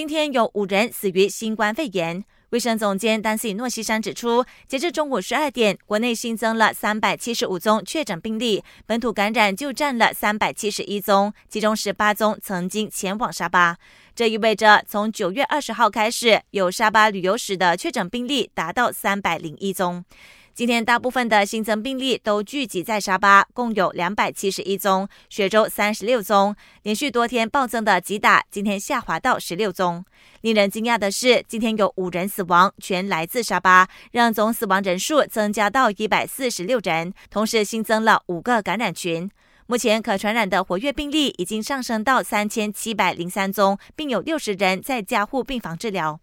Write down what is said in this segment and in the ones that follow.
今天有五人死于新冠肺炎。卫生总监丹斯诺西山指出，截至中午十二点，国内新增了三百七十五宗确诊病例，本土感染就占了三百七十一宗，其中十八宗曾经前往沙巴。这意味着，从九月二十号开始，有沙巴旅游史的确诊病例达到三百零一宗。今天大部分的新增病例都聚集在沙巴，共有两百七十一宗，雪州三十六宗。连续多天暴增的吉打今天下滑到十六宗。令人惊讶的是，今天有五人死亡，全来自沙巴，让总死亡人数增加到一百四十六人，同时新增了五个感染群。目前可传染的活跃病例已经上升到三千七百零三宗，并有六十人在加护病房治疗。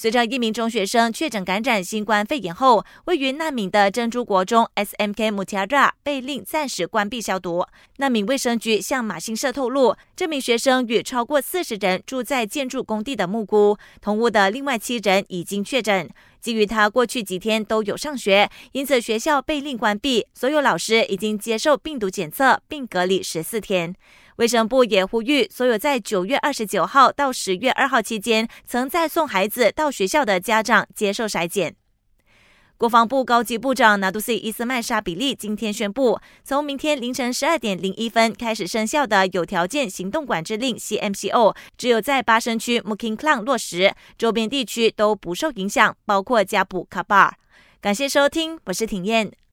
随着一名中学生确诊感染新冠肺炎后，位于难民的珍珠国中 SMK Mutiara 被令暂时关闭消毒。难民卫生局向马新社透露，这名学生与超过四十人住在建筑工地的木屋，同屋的另外七人已经确诊。基于他过去几天都有上学，因此学校被令关闭，所有老师已经接受病毒检测并隔离十四天。卫生部也呼吁所有在九月二十九号到十月二号期间曾在送孩子到学校的家长接受筛检。国防部高级部长纳杜西伊斯曼沙比利今天宣布，从明天凌晨十二点零一分开始生效的有条件行动管制令 （CMCO） 只有在巴生区 Muking k l a n 落实，周边地区都不受影响，包括加布卡巴。感谢收听，我是挺燕。